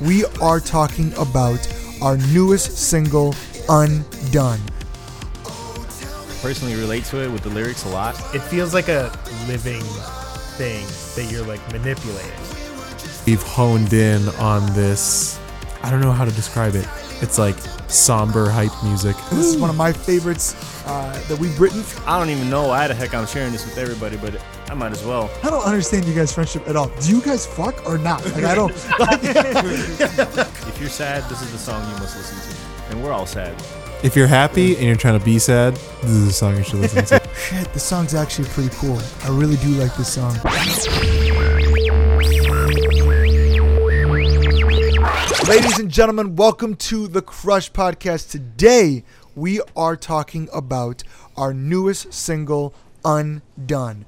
we are talking about our newest single, Undone. Personally relate to it with the lyrics a lot. It feels like a living thing that you're like manipulating. We've honed in on this. I don't know how to describe it. It's like somber hype music. This is one of my favorites uh, that we've written. I don't even know why the heck I'm sharing this with everybody, but I might as well. I don't understand you guys' friendship at all. Do you guys fuck or not? Like I don't. Like, If you're sad, this is the song you must listen to. And we're all sad. If you're happy and you're trying to be sad, this is a song you should listen to. shit, the song's actually pretty cool. I really do like this song. Ladies and gentlemen, welcome to the Crush Podcast. Today, we are talking about our newest single, Undone.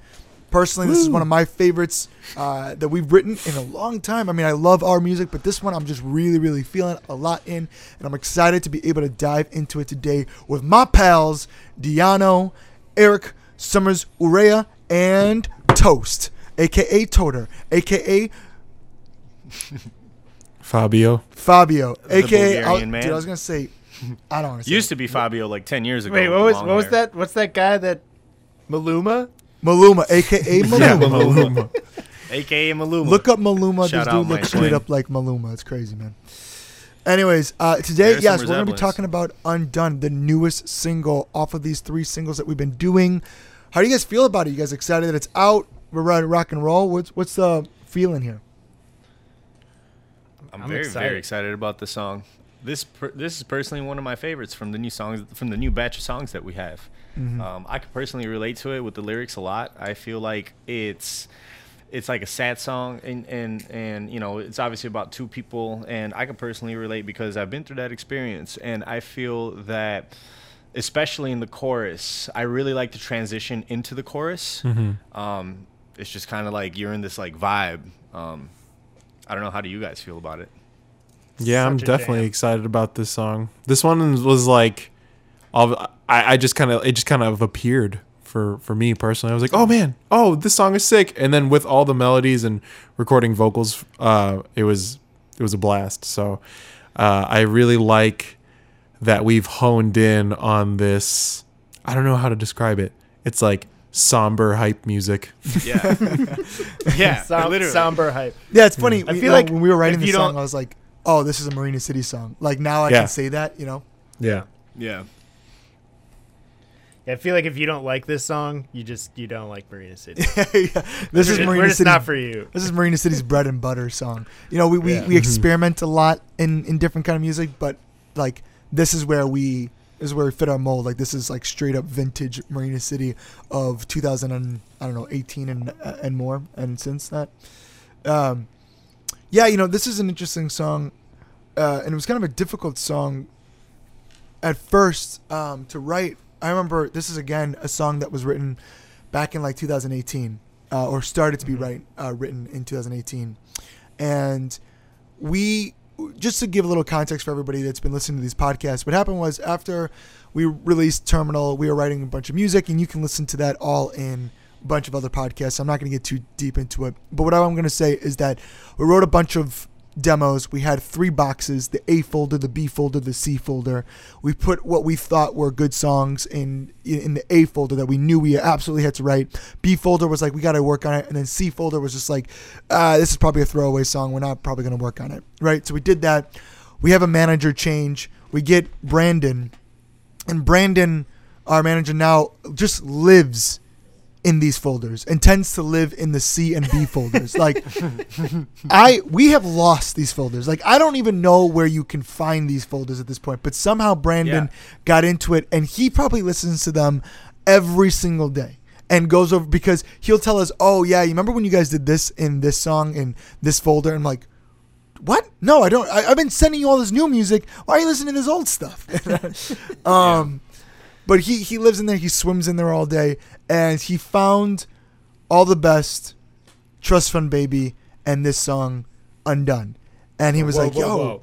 Personally, this is one of my favorites uh, that we've written in a long time. I mean, I love our music, but this one I'm just really, really feeling a lot in, and I'm excited to be able to dive into it today with my pals, Diano, Eric, Summers, Urea, and Toast, aka Toter, aka Fabio. Fabio, aka I, man. dude, I was gonna say, I don't want to Used to be Fabio like 10 years ago. Wait, what was long what was that? What's that guy that Maluma? Maluma, aka Maluma. AKA Maluma. Look up Maluma. Shout this dude my looks straight up like Maluma. It's crazy, man. Anyways, uh, today, There's yes, we're gonna be talking about Undone, the newest single off of these three singles that we've been doing. How do you guys feel about it? You guys excited that it's out? We're ready rock and roll. What's what's the feeling here? I'm, I'm very, excited. very excited about the song. This per- this is personally one of my favorites from the new songs from the new batch of songs that we have. Mm-hmm. Um, I can personally relate to it with the lyrics a lot. I feel like it's it's like a sad song and and and you know it's obviously about two people and I can personally relate because I've been through that experience and I feel that especially in the chorus I really like the transition into the chorus. Um, it's just kind of like you're in this like vibe. Um, I don't know how do you guys feel about it? Yeah, I'm a definitely jam. excited about this song. This one was like, I, I just kind of, it just kind of appeared for for me personally. I was like, oh man, oh this song is sick. And then with all the melodies and recording vocals, uh, it was it was a blast. So uh, I really like that we've honed in on this. I don't know how to describe it. It's like somber hype music. Yeah, yeah, Som- literally. somber hype. Yeah, it's funny. I we- feel uh, like when we were writing the song, I was like, "Oh, this is a Marina City song." Like now I Yeah. can say that, you know. Yeah. Yeah, I feel like if you don't like this song, you just you don't like Marina City. Yeah, This is We're Marina just City. not for you. This is Marina City's bread and butter song. You know, we, we, Yeah. we experiment a lot in, in different kind of music, but like this is where we this is where we fit our mold. Like this is like straight up vintage Marina City of 2000 and I don't know 18 and uh, and more and since that. Um, yeah, you know, this is an interesting song, uh, and it was kind of a difficult song at first um, to write. I remember this is again a song that was written back in like 2018, uh, or started to be write, uh, written in 2018, and we just to give a little context for everybody that's been listening to these podcasts. What happened was after we released Terminal, we were writing a bunch of music, and you can listen to that all in bunch of other podcasts. I'm not going to get too deep into it, but what I'm going to say is that we wrote a bunch of demos. We had three boxes: the A folder, the B folder, the C folder. We put what we thought were good songs in in the A folder that we knew we absolutely had to write. B folder was like we got to work on it, and then C folder was just like uh, this is probably a throwaway song. We're not probably going to work on it, right? So we did that. We have a manager change. We get Brandon, and Brandon, our manager now, just lives in these folders and tends to live in the C and B folders. Like I we have lost these folders. Like I don't even know where you can find these folders at this point. But somehow Brandon Yeah. got into it and he probably listens to them every single day. And goes over because he'll tell us, "Oh yeah, you remember when you guys did this in this song in this folder?" And I'm like, "What? No, I don't. I, I've been sending you all this new music. Why are you listening to this old stuff?" um, but he he lives in there. He swims in there all day, and he found all the best, Trust Fund Baby, and this song, Undone. And he was Whoa, like, whoa, "Yo, whoa.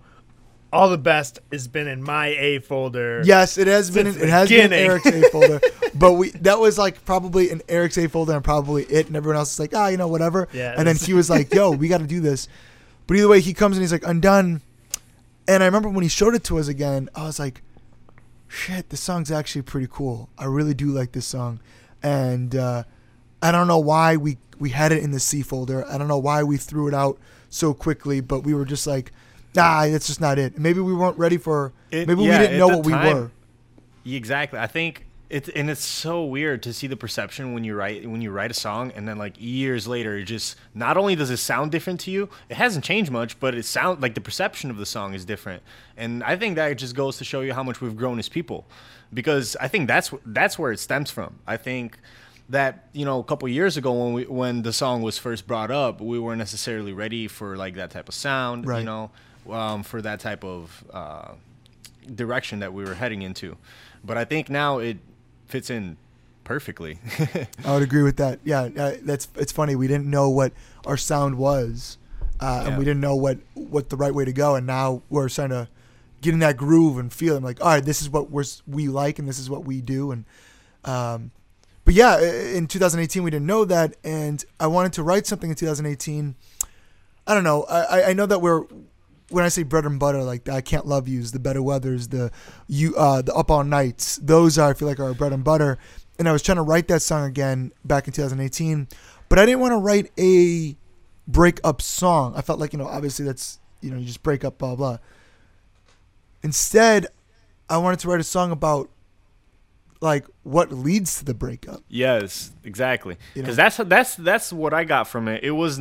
all the best has been in my A folder. yes, it has been. It has been. Eric's A folder, but we that was like probably an Eric's A folder and probably it, and everyone else is like, ah, you know, whatever. Yeah, and then he was like, "Yo, we got to do this." But either way, he comes and he's like undone. And I remember when he showed it to us again, I was like, shit, this song's actually pretty cool. I really do like this song. And uh, I don't know why we, we had it in the C folder. I don't know why we threw it out so quickly, but we were just like, nah, that's just not it. Maybe we weren't ready for, It- maybe yeah, we didn't know what we were. Exactly. I think it's and it's so weird to see the perception when you write when you write a song and then like years later it just not only does it sound different to you, it hasn't changed much, but it sound like the perception of the song is different. And I think that just goes to show you how much we've grown as people. Because I think that's that's where it stems from. I think that you know a couple years ago when we when the song was first brought up, we weren't necessarily ready for like that type of sound, Right. you know, um, for that type of uh, direction that we were heading into. But I think now it fits in perfectly. I would agree with that. Yeah, uh, that's it's funny. We didn't know what our sound was, uh, and we didn't know what what the right way to go. And now we're starting to get in that groove and feeling like, all right, this is what we're we like, and this is what we do. And um, but yeah, in 2018 we didn't know that, and I wanted to write something in 2018. I don't know. I- I know that we're when I say bread and butter, like I can't love yous, the better weathers, the you, uh, the up all nights. Those are I feel like are bread and butter. And I was trying to write that song again back in 2018, but I didn't want to write a breakup song. I felt like you know obviously that's you know you just break up blah blah. Instead, I wanted to write a song about like what leads to the breakup. yes, exactly. You know? Because that's that's that's what I got from it. It was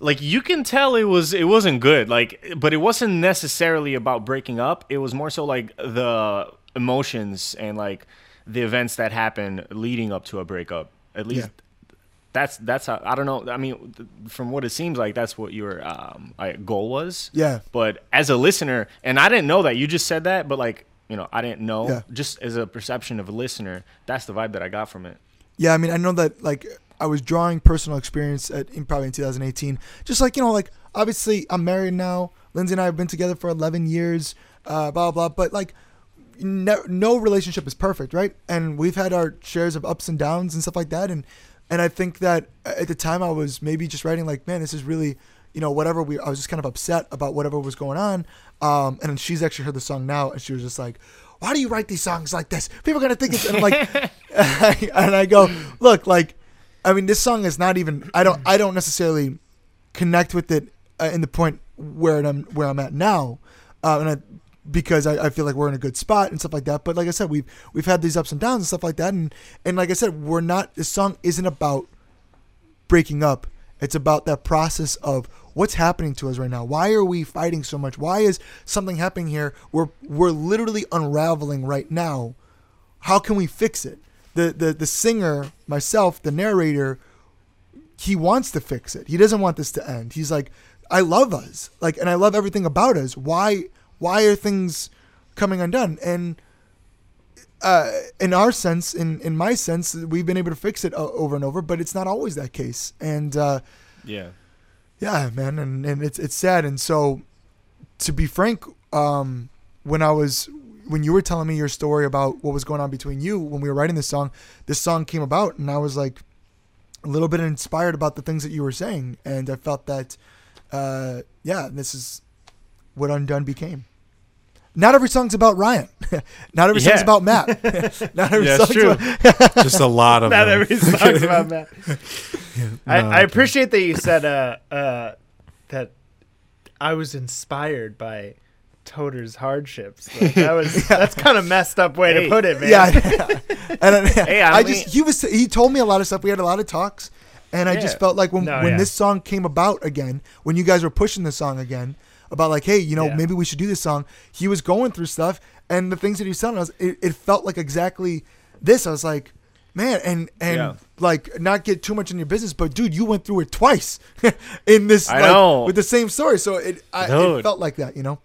like you can tell it was it wasn't good. Like, but it wasn't necessarily about breaking up. It was more so like the emotions and like the events that happen leading up to a breakup. At least Yeah. that's that's how, I don't know. I mean, from what it seems like, that's what your um, goal was. Yeah. But as a listener, and I didn't know that you just said that, but like you know, I didn't know. Yeah. Just as a perception of a listener, that's the vibe that I got from it. Yeah, I mean, I know that like I was drawing personal experience at in probably in 2018. Just like you know, like obviously I'm married now. Lindsay and I have been together for 11 years. Uh, blah blah. But like, no, no relationship is perfect, right? And we've had our shares of ups and downs and stuff like that. And and I think that at the time I was maybe just writing like, man, this is really, you know, whatever we. I was just kind of upset about whatever was going on. Um, and then she's actually heard the song now, and she was just like. Why do you write these songs like this? People are gonna think it's and I'm like, and I go, look, like, I mean, this song is not even. I don't. I don't necessarily connect with it uh, in the point where I'm where I'm at now, uh, and I, because I, I feel like we're in a good spot and stuff like that. But like I said, we've we've had these ups and downs and stuff like that, and and like I said, we're not. This song isn't about breaking up. It's about that process of what's happening to us right now. Why are we fighting so much? Why is something happening here? We're we're literally unraveling right now. How can we fix it? The the the singer, myself, the narrator, he wants to fix it. He doesn't want this to end. He's like, I love us. Like and I love everything about us. Why why are things coming undone? And uh, in our sense, in in my sense, we've been able to fix it o- over and over, but it's not always that case. And uh, Yeah. Yeah, man, and, and it's it's sad. And so, to be frank, um, when I was when you were telling me your story about what was going on between you when we were writing this song, this song came about, and I was like a little bit inspired about the things that you were saying, and I felt that, uh, yeah, this is what Undone became. Not every song's about Ryan. Not every song's about Matt. Not every Yeah, song's true. about- Just a lot of Not them. every song's about that. I, No, I okay. appreciate that you said uh, uh, that I was inspired by Toter's hardships. Like, that was that's kind of messed up way Hey. to put it, man. Yeah, and I, Hey, I I, mean- just he was he told me a lot of stuff. We had a lot of talks, and I just felt like when No, when yeah. this song came about again, when you guys were pushing the song again about like, hey, you know, Yeah. maybe we should do this song. He was going through stuff, and the things that he was telling us, it, it felt like exactly this. I was like, man, and and Yeah. like not get too much in your business, but dude, you went through it twice in this I like, know. with the same story, so it I, it felt like that, you know.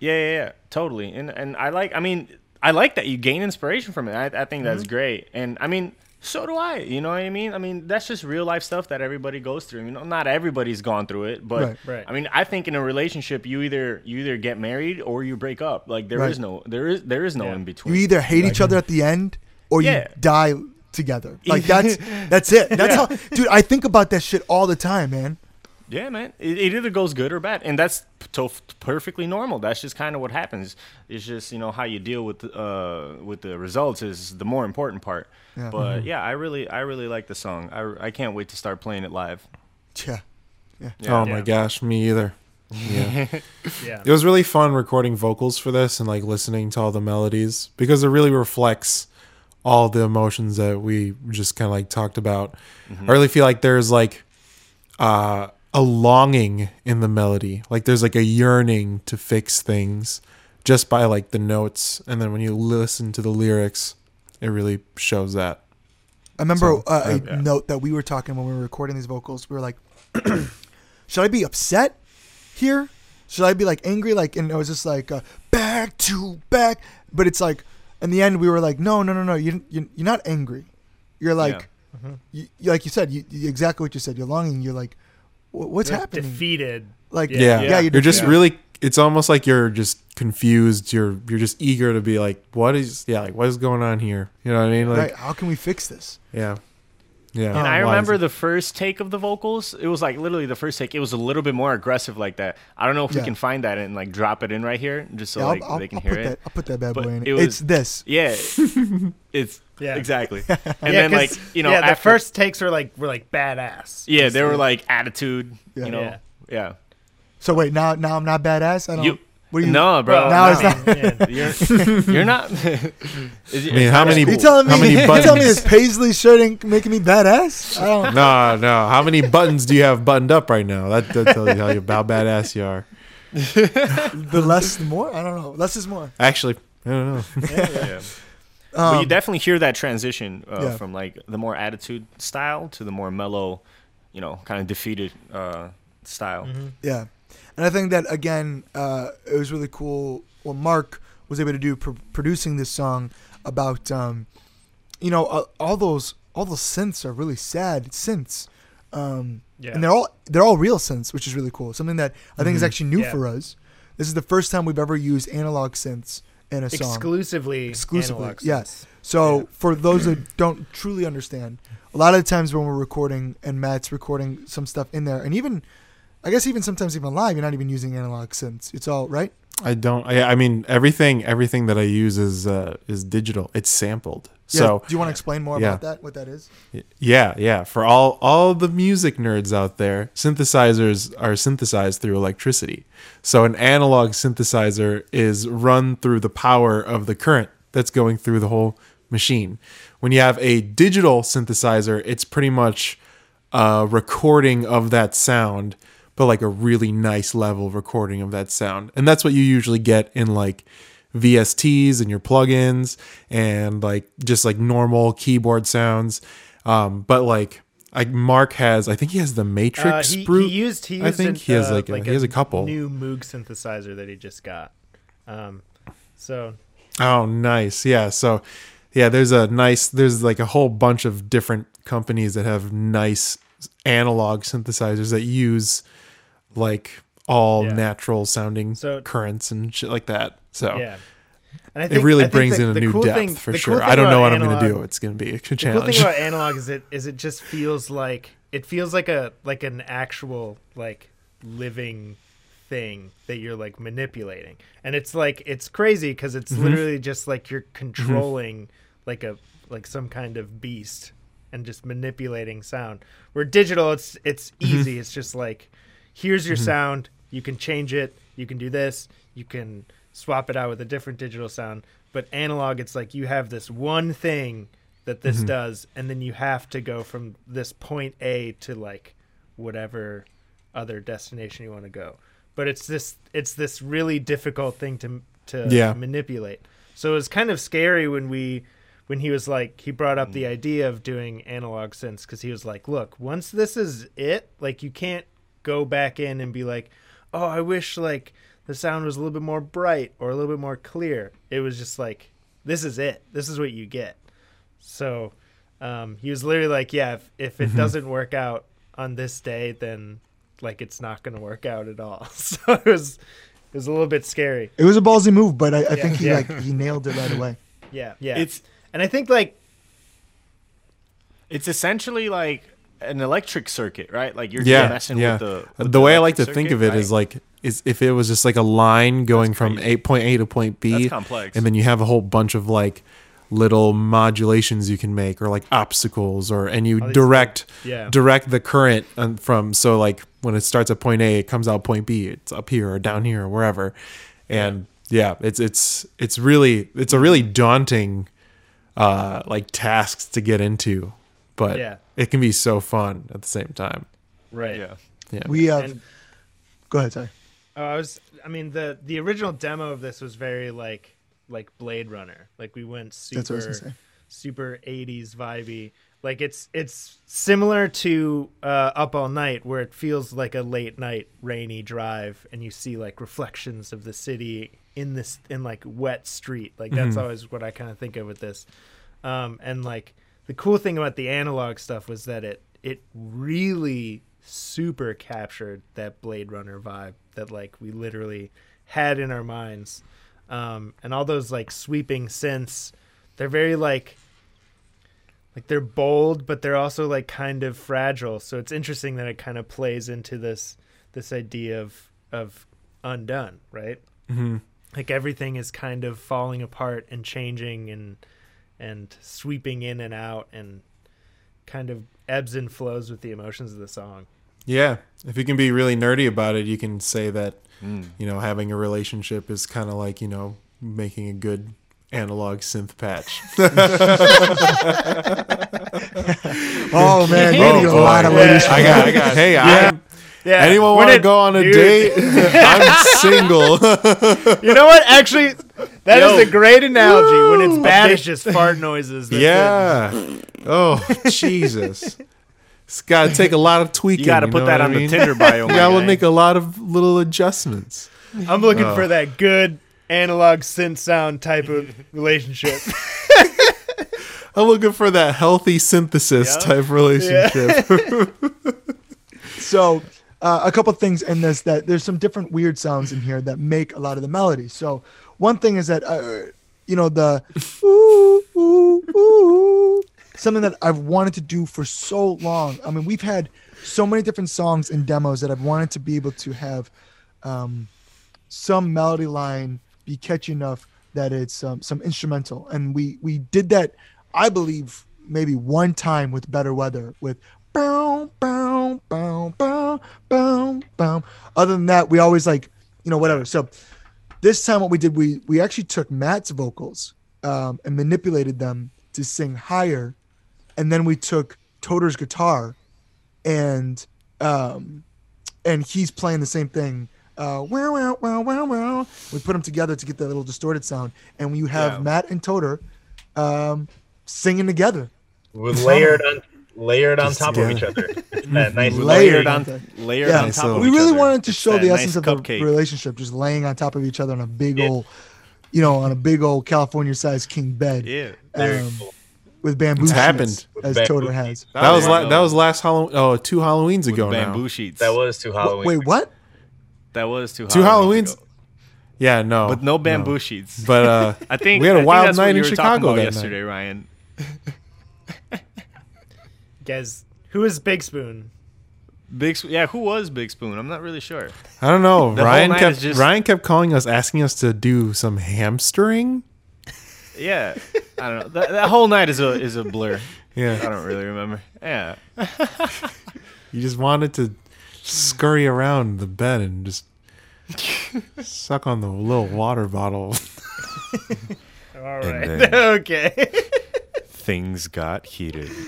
Yeah, yeah, yeah, totally. And and I like. I mean, I like that you gain inspiration from it. I, I think that's Mm-hmm. great. And I mean, so do I. You know what I mean? I mean, that's just real life stuff that everybody goes through. You know, not everybody's gone through it, but Right. Right. I mean, I think in a relationship, you either you either get married or you break up. Like there is Right. no there is there is no Yeah. in between. You either hate each other at the end or you die together. Like that's that's it. That's how dude, I think about that shit all the time, man. Yeah, man. It, it either goes good or bad, and that's p- to- perfectly normal. That's just kind of what happens. It's just you know how you deal with uh with the results is the more important part. Yeah. But yeah, I really I really like the song. I, I can't wait to start playing it live. Yeah. Yeah. Oh my gosh, me either. Yeah. Yeah. it was really fun recording vocals for this and like listening to all the melodies because it really reflects all the emotions that we just kind of like talked about. I really feel like there's like uh, a longing in the melody, like there's like a yearning to fix things just by like the notes, and then when you listen to the lyrics, it really shows that. I remember So, uh, a yeah. note that we were talking when we were recording these vocals. We were like, should I be upset here? Should I be like angry? Like, and it was just like uh, back to back. But it's like, in the end, we were like, no, no, no, no. You, you you're not angry. You're like, you, you- like you said, you, you exactly what you said. You're longing. You're like, "Wh- what's You're happening? Defeated. Like, Yeah. Yeah, yeah, you're, just really. It's almost like you're just confused. You're you're just eager to be like, what is yeah, like what is going on here? You know what I mean? Like right. How can we fix this? yeah, yeah. And oh, I remember the first take of the vocals. It was like literally the first take. It was a little bit more aggressive like that. I don't know if Yeah. we can find that and like drop it in right here, just so Yeah, like I'll, I'll, they can I'll hear put it. that. I'll put that bad But boy in. it it's was- this. Yeah, it's Yeah. exactly. And Yeah, then 'cause- like you know, yeah, the after, first takes were like were like badass. yeah, they were like- like attitude. Yeah. You know, Yeah. yeah. So wait, now now I'm not badass. I don't. You, what you? no, bro. Now no. it's not- yeah. You're, you're not. I mean, how many- You telling me? How many you telling me this paisley shirt ain't making me badass? I don't. no, no. How many buttons do you have buttoned up right now? That, that tells you how, you, how badass you are. The less, the more. I don't know. Less is more. Actually, I don't know. yeah. but Um, you definitely hear that transition uh, Yeah. from like the more attitude style to the more mellow, you know, kind of defeated uh, style. Mhm. Yeah, and I think that again, uh, it was really cool what Mark was able to do pr- producing this song about, um, you know, uh, all those all those synths are really sad synths, um, Yeah. and they're all they're all real synths, which is really cool. Something that I think is Mhm. actually new Yeah. for us. This is the first time we've ever used analog synths in a song. exclusively Exclusively, analog yeah. So Yeah. for those that don't truly understand, a lot of the times when we're recording and Matt's recording some stuff in there, and even, I guess even sometimes even live, you're not even using analog synths. It's all right. I don't. I, I mean, everything everything that I use is uh, is digital. It's sampled. Yeah. So do you want to explain more yeah. about that? What that is? Yeah, yeah. For all all the music nerds out there, synthesizers are synthesized through electricity. So an analog synthesizer is run through the power of the current that's going through the whole machine. When you have a digital synthesizer, it's pretty much a recording of that sound, but like a really nice level recording of that sound. And that's what you usually get in like VSTs and your plugins and like just like normal keyboard sounds. Um, but like I Mark has I think he has the Uh, Matrix he, Brute. he used he I think an- he has uh, like a- he has a couple. new Moog synthesizer that he just got. Um, so Oh, nice. Yeah. So, yeah, there's a nice, there's like a whole bunch of different companies that have nice analog synthesizers that use like all Yeah. natural sounding So- currents and shit like that. So, yeah, and I it really brings the- in a new cool depth thing- for the cool sure. I don't know what I'm going to do. It's going to be a challenge. The cool thing about analog is it is it just feels like it feels like a like an actual like living thing that you're like manipulating and it's like it's crazy because it's Mm-hmm. literally just like you're controlling like a like some kind of beast and just manipulating sound where digital it's it's Mm-hmm. easy it's just like here's your mm-hmm. sound. You can change it. You can do this. You can swap it out with a different digital sound. But analog it's like you have this one thing that this mm-hmm. does and then you have to go from this point a to like whatever other destination you want to go. But it's this it's this really difficult thing to to Yeah. manipulate. So it was kind of scary when we when he was like he brought up the mm. idea of doing analog synths because he was like look once this is it like you can't go back in and be like oh i wish like the sound was a little bit more bright or a little bit more clear. It was just like this is it. This is what you get. So um, he was literally like yeah if, if it doesn't work out on this day then like it's not going to work out at all. So it was it was a little bit scary. It was a ballsy move, but I, I think he yeah. like he nailed it right away. yeah yeah. It's and i think like it's essentially like an electric circuit, right? Like you're yeah, messing yeah. with the the, with the way I like to electric think of circuit, it is right? like is if it was just like a line going from crazy. a point A to point B, That's complex. and then you have a whole bunch of like little modulations you can make or like obstacles or and you these direct yeah. direct the current um, from so like when it starts at point A it comes out point B it's up here or down here or wherever and yeah it's it's it's really it's a really daunting uh like tasks to get into but Yeah. It can be so fun at the same time right. yeah. yeah We have. And- go ahead, sorry. Oh, I was. I mean, the the original demo of this was very like like Blade Runner. Like we went super That's what I was super '80s vibey. Like it's it's similar to uh, Up All Night, where it feels like a late night rainy drive, and you see like reflections of the city in this in like wet street. Like that's always what I kind of think of with this. Um, and like the cool thing about the analog stuff was that it it really super captured that Blade Runner vibe that like we literally had in our minds. Um, and all those like sweeping synths, they're very like like they're bold, but they're also like kind of fragile. So it's interesting that it kind of plays into this this idea of of undone, right? Mhm. Like everything is kind of falling apart and changing and and sweeping in and out and kind of ebbs and flows with the emotions of the song. Yeah, if you can be really nerdy about it, you can say that Mm. you know having a relationship is kind of like you know making a good analog synth patch. Oh man, you Oh, a lot of ladies. I got, I got. Hey, I'm, Yeah. anyone want to go on a dude, date? I'm single. You know what? Actually, that is Yo. a great analogy. When it's bad, it's just fart noises. That's it. yeah. Oh Jesus. It's got to take a lot of tweaking. You got to put that what I on the mean? Tinder bio. You my got to make a lot of little adjustments. I'm looking Oh. for that good analog synth sound type of relationship. I'm looking for that healthy synthesis Yeah. type relationship. So, uh, a couple things in this that there's some different weird sounds in here that make a lot of the melodies. So, one thing is that uh, you know the ooh, ooh, ooh, something that I've wanted to do for so long. I mean, we've had so many different songs and demos that I've wanted to be able to have um, some melody line be catchy enough that it's um, some instrumental, and we we did that. I believe maybe one time with Better Weather with boom boom boom boom boom boom. Other than that, we always like you know whatever. So this time, what we did we we actually took Matt's vocals um, and manipulated them to sing higher, and then we took Toter's guitar, and um, and he's playing the same thing. Uh, wow, wow, wow, wow, wow. We put them together to get that little distorted sound, and you have Yeah. Matt and Toter um, singing together. with layered on layered on Just top of each other. That nice Layered layered on on top. layered Yeah, on top so- of we each really other. wanted to show the nice essence of cupcake. the relationship, just laying on top of each other on a big Yeah. old, you know, on a big old California-sized king bed Yeah. Um, cool. with bamboo It's sheets, happened. as Bamboo Toter has. That was Oh, la- that was last Halloween. Oh, two Halloweens With ago bamboo now. sheets. That was two Wha- Halloween. Wait, what? that was two Two Halloweens Halloweens. ago. Yeah, no, With no bamboo sheets. But uh, I think we had a I wild night in Chicago that yesterday, Ryan. Guys, who is Big Spoon? Big, Sp- yeah. Who was Big Spoon? I'm not really sure. I don't know. The whole Ryan night kept is just- Ryan kept calling us, asking us to do some hamstering. Yeah, I don't know. That, that whole night is a is a blur. Yeah, I don't really remember. Yeah, you just wanted to scurry around the bed and just suck on the little water bottle. All right. Then- okay. Things got heated.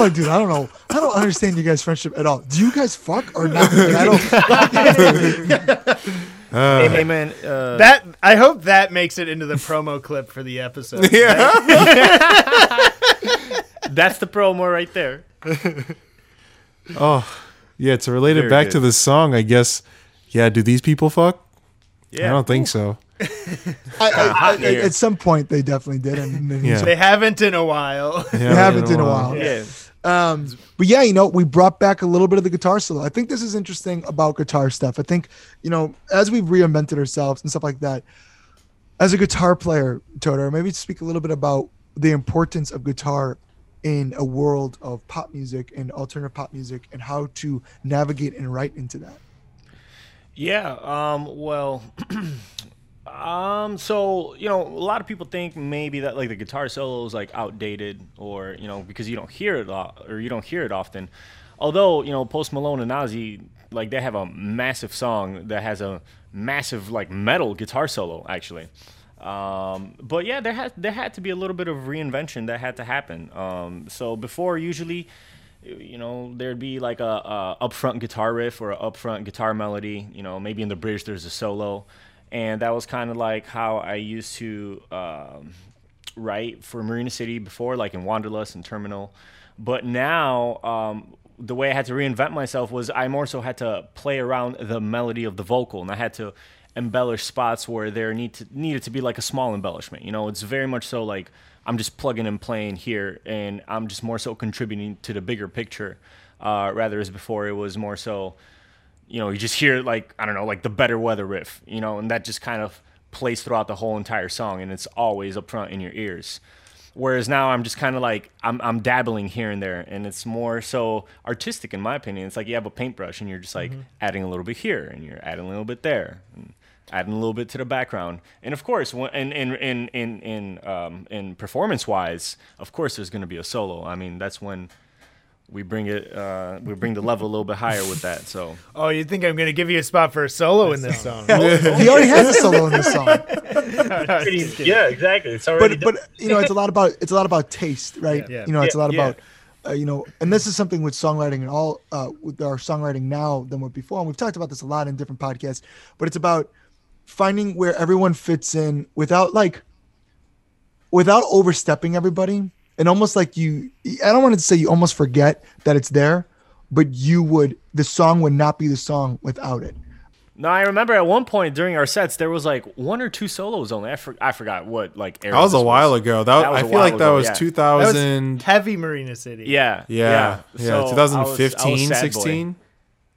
Oh, dude, I don't know. I don't understand you guys' friendship at all. Do you guys fuck or not? Like, I don't. Uh, hey man, uh, that I hope that makes it into the promo clip for the episode. yeah. that's the promo right there. Oh, yeah. To relate it Very back to the song, I guess. Yeah. Do these people fuck? Yeah, I don't think so. I, I, I, hot at some point, they definitely did, and, and Yeah. They haven't in a while. Yeah, They haven't in a while. Yeah, Um, but yeah, you know, we brought back a little bit of the guitar solo. I think this is interesting about guitar stuff. I think, you know, as we've reinvented ourselves and stuff like that, as a guitar player, Toter, maybe speak a little bit about the importance of guitar in a world of pop music and alternative pop music and how to navigate and write into that? Yeah. Um. Well. um. So you know, a lot of people think maybe that like the guitar solo is like outdated, or you know, because you don't hear it o- or you don't hear it often. Although you know, Post Malone and Ozzy, like they have a massive song that has a massive like metal guitar solo actually. Um, but yeah, there had there had to be a little bit of reinvention that had to happen. Um, so before, usually, you know, there'd be like a, a upfront guitar riff or an upfront guitar melody. You know, maybe in the bridge there's a solo, and that was kind of like how I used to um, write for Marina City before, like in Wanderlust and Terminal. But now, um, the way I had to reinvent myself was I more so had to play around the melody of the vocal, and I had to embellish spots where there need to, needed to be like a small embellishment. You know, it's very much so like I'm just plugging and playing here, and I'm just more so contributing to the bigger picture. Uh, rather as before, it was more so, you know, you just hear like I don't know, like the better weather riff, you know, and that just kind of plays throughout the whole entire song, and it's always up front in your ears. Whereas now I'm just kind of like I'm I'm dabbling here and there, and it's more so artistic in my opinion. It's like you have a paintbrush, and you're just like adding a little bit here, and you're adding a little bit there, and adding a little bit to the background. And of course, in in in in in um, in performance wise, of course, there's going to be a solo. I mean, that's when we bring it uh, we bring the level a little bit higher with that. So Oh, you think I'm going to give you a spot for a solo in this song? he already has a solo in this song. Pretty- yeah, exactly. It's already but but you know it's a lot about it's a lot about taste right Yeah. you know it's a lot Yeah, yeah. about uh, you know and this is something with songwriting and all uh, with our songwriting now than what before and we've talked about this a lot in different podcasts but it's about finding where everyone fits in without like without overstepping everybody and almost like you i don't want to say you almost forget that it's there but you would the song would not be the song without it no, I remember at one point during our sets there was like one or two solos only. I, for, I forgot what like era That was a this while ago. That, That was I a feel while like that was yeah. That was 2000. heavy Marina City. Yeah, yeah, yeah, So I was- I 2015, sad 16.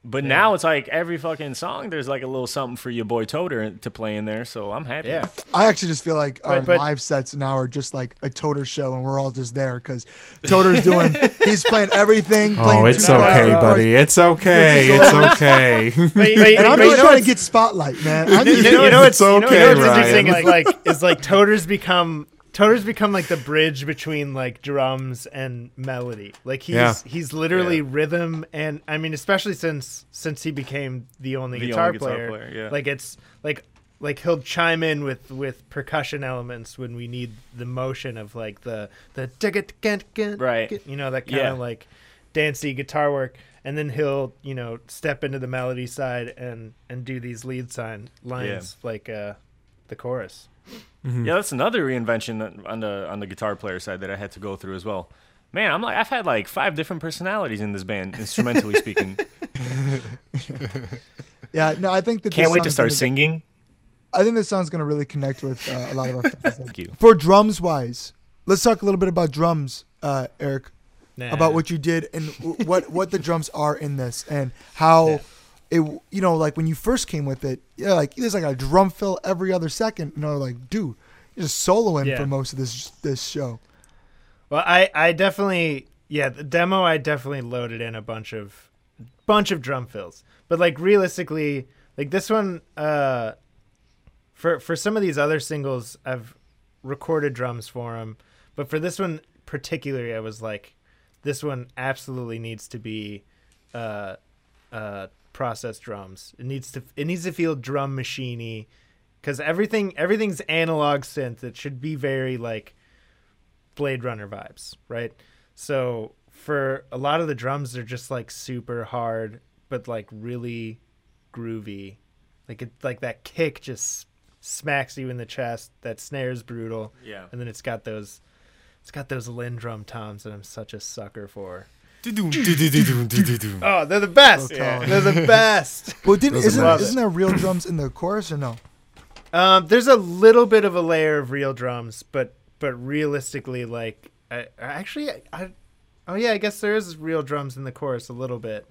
But now it's like every fucking song, there's like a little something for your boy Toter to play in there. So I'm happy. Yeah. I actually just feel like our But- but- live sets now are just like a Toter show, and we're all just there because Toter's doing. he's playing everything. Oh, playing it's guitar, okay, guitar, buddy. It's okay. It's okay. But, but, And I'm but just trying to get spotlight, man. I'm you know, you know It's what's, okay, you know what's interesting Ryan. is like is like Toter's become Toter's become like the bridge between like drums and melody. Like he's Yeah. he's literally Yeah. rhythm and I mean especially since since he became the only, The guitar, only guitar player, player, yeah. Like it's like like he'll chime in with with percussion elements when we need the motion of like the the Right. you know that kind Yeah. of like dancey guitar work and then he'll you know step into the melody side and and do these lead sign lines like uh the chorus Yeah, that's another reinvention on the on the guitar player side that I had to go through as well. Man, I'm like I've had like five different personalities in this band, instrumentally speaking. yeah, no, I think that. Can't wait to start gonna- singing. I think this song's gonna really connect with uh, a lot of our fans. Thank you. For drums wise, let's talk a little bit about drums, uh, Eric. Nah. About what you did and w- what what the drums are in this and how it you know like when you first came with it yeah like there's like a drum fill every other second you know like dude you're just soloing Yeah. for most of this this show. Well i i definitely yeah the demo i definitely loaded in a bunch of bunch of drum fills. But like realistically like this one uh for for some of these other singles i've recorded drums for them but for this one particularly i was like this one absolutely needs to be uh uh processed drums it needs to it needs to feel drum machiney because everything everything's analog synth it should be very like blade runner vibes right so for a lot of the drums they're just like super hard but like really groovy like it like that kick just smacks you in the chest that snare's brutal Yeah. and then it's got those it's got those LinnDrum toms that I'm such a sucker for. Yeah, Oh, they're the best. So talented. They're the best. well didn't Those isn't, love it. isn't there real drums in the chorus or no Um, there's a little bit of a layer of real drums, but but realistically, like I, I actually, I, oh yeah, I guess there is real drums in the chorus a little bit,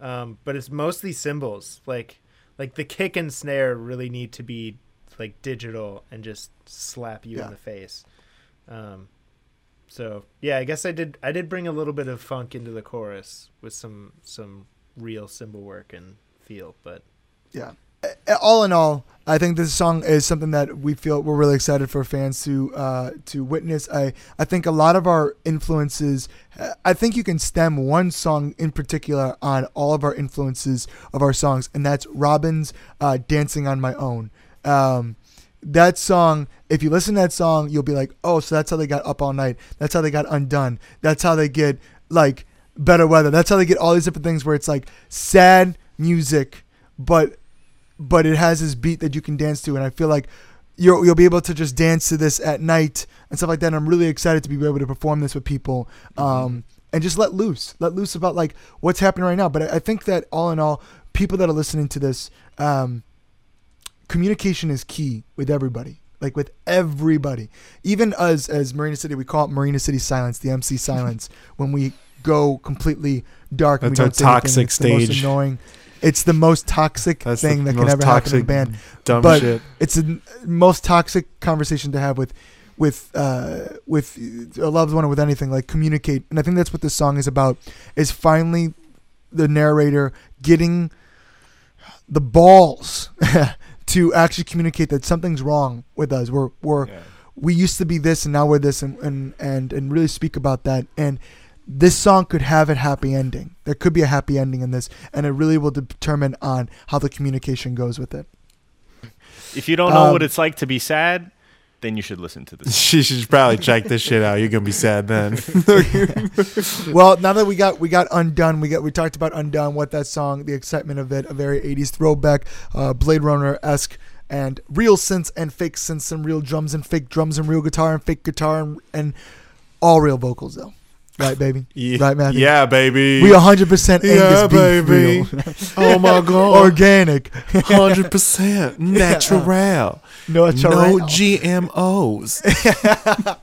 um, but it's mostly cymbals. Like like the kick and snare really need to be like digital and just slap you Yeah. in the face. Um, so yeah, I guess I did. I did bring a little bit of funk into the chorus with some some real cymbal work and feel, but yeah. All in all, I think this song is something that we feel we're really excited for fans to uh, to witness. I I think a lot of our influences. I think you can stem one song in particular on all of our influences of our songs, and that's Robyn's uh, "Dancing on My Own." Um, that song, if you listen to that song, you'll be like, oh, so that's how they got up all night. That's how they got undone. That's how they get like better weather. That's how they get all these different things where it's like sad music, but but it has this beat that you can dance to, and I feel like you'll you'll be able to just dance to this at night and stuff like that. And I'm really excited to be able to perform this with people. Um, and just let loose, let loose about like what's happening right now. But I, I think that all in all, people that are listening to this, um, communication is key with everybody like with everybody. Even us as marina city we call it marina city silence the mc silence when we go completely dark and we our don't say anything, toxic it's the most stage. annoying. It's the most toxic That's thing that can ever happen in a band. Dumb but shit. it's the most toxic conversation to have with with uh, with a loved one or with anything like communicate. And i think that's what this song is about is finally the narrator getting the balls to actually communicate that something's wrong with us. We're we're Yeah. we used to be this and now we're this and and and, and really speak about that. And this song could have a happy ending. There could be a happy ending in this and it really will determine on how the communication goes with it. If you don't know what Um, it's like to be sad, then you should listen to this. She should probably check this shit out. You're gonna be sad then. well, now that we got we got undone, we got we talked about undone, what that song, the excitement of it, a very '80s throwback, uh, Blade Runner esque, and real synths and fake synths and real drums and fake drums and real guitar and fake guitar and, and all real vocals though, right, baby? yeah, Right, Matthew? yeah, baby. We 100 percent Angus yeah, beef baby. real. oh my god, organic, hundred percent natural. no, no. GMOs.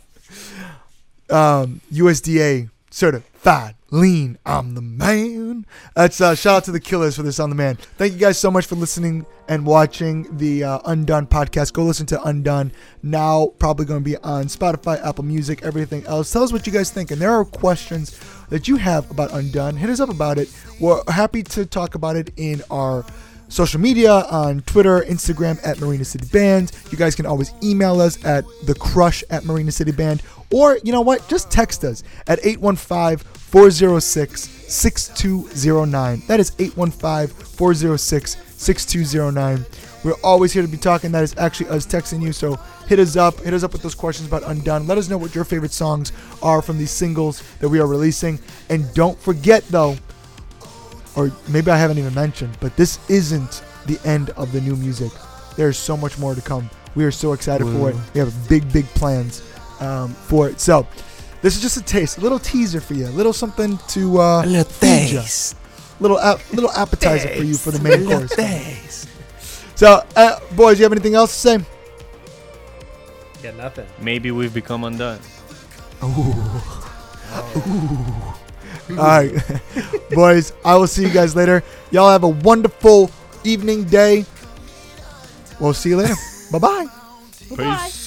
um, USDA certified lean. I'm the man. That's uh, shout out to the Killers for this on the man. Thank you guys so much for listening and watching the uh, Undone podcast. Go listen to Undone now. Probably going to be on Spotify, Apple Music, everything else. Tell us what you guys think. And there are questions that you have about Undone. Hit us up about it. We're happy to talk about it in our social media on Twitter, Instagram at Marina City Band. You guys can always email us at the crush at Marina City Band. Or, you know what? Just text us at 815 406 6209. That is 815 406 6209. We're always here to be talking. That is actually us texting you. So hit us up. Hit us up with those questions about Undone. Let us know what your favorite songs are from these singles that we are releasing. And don't forget, though, or maybe I haven't even mentioned, but this isn't the end of the new music. There's so much more to come. We are so excited for it. We have big, big plans um, for it. So, this is just a taste, a little teaser for you, a little something to uh, A little feed ya. taste. little ap- little appetizer for you for the main course. taste. So, uh, boys, you have anything else to say? got nothing. Maybe we've become undone. oh All right, boys, I will see you guys later. Y'all have a wonderful evening, day. We'll see you later. bye bye. Peace.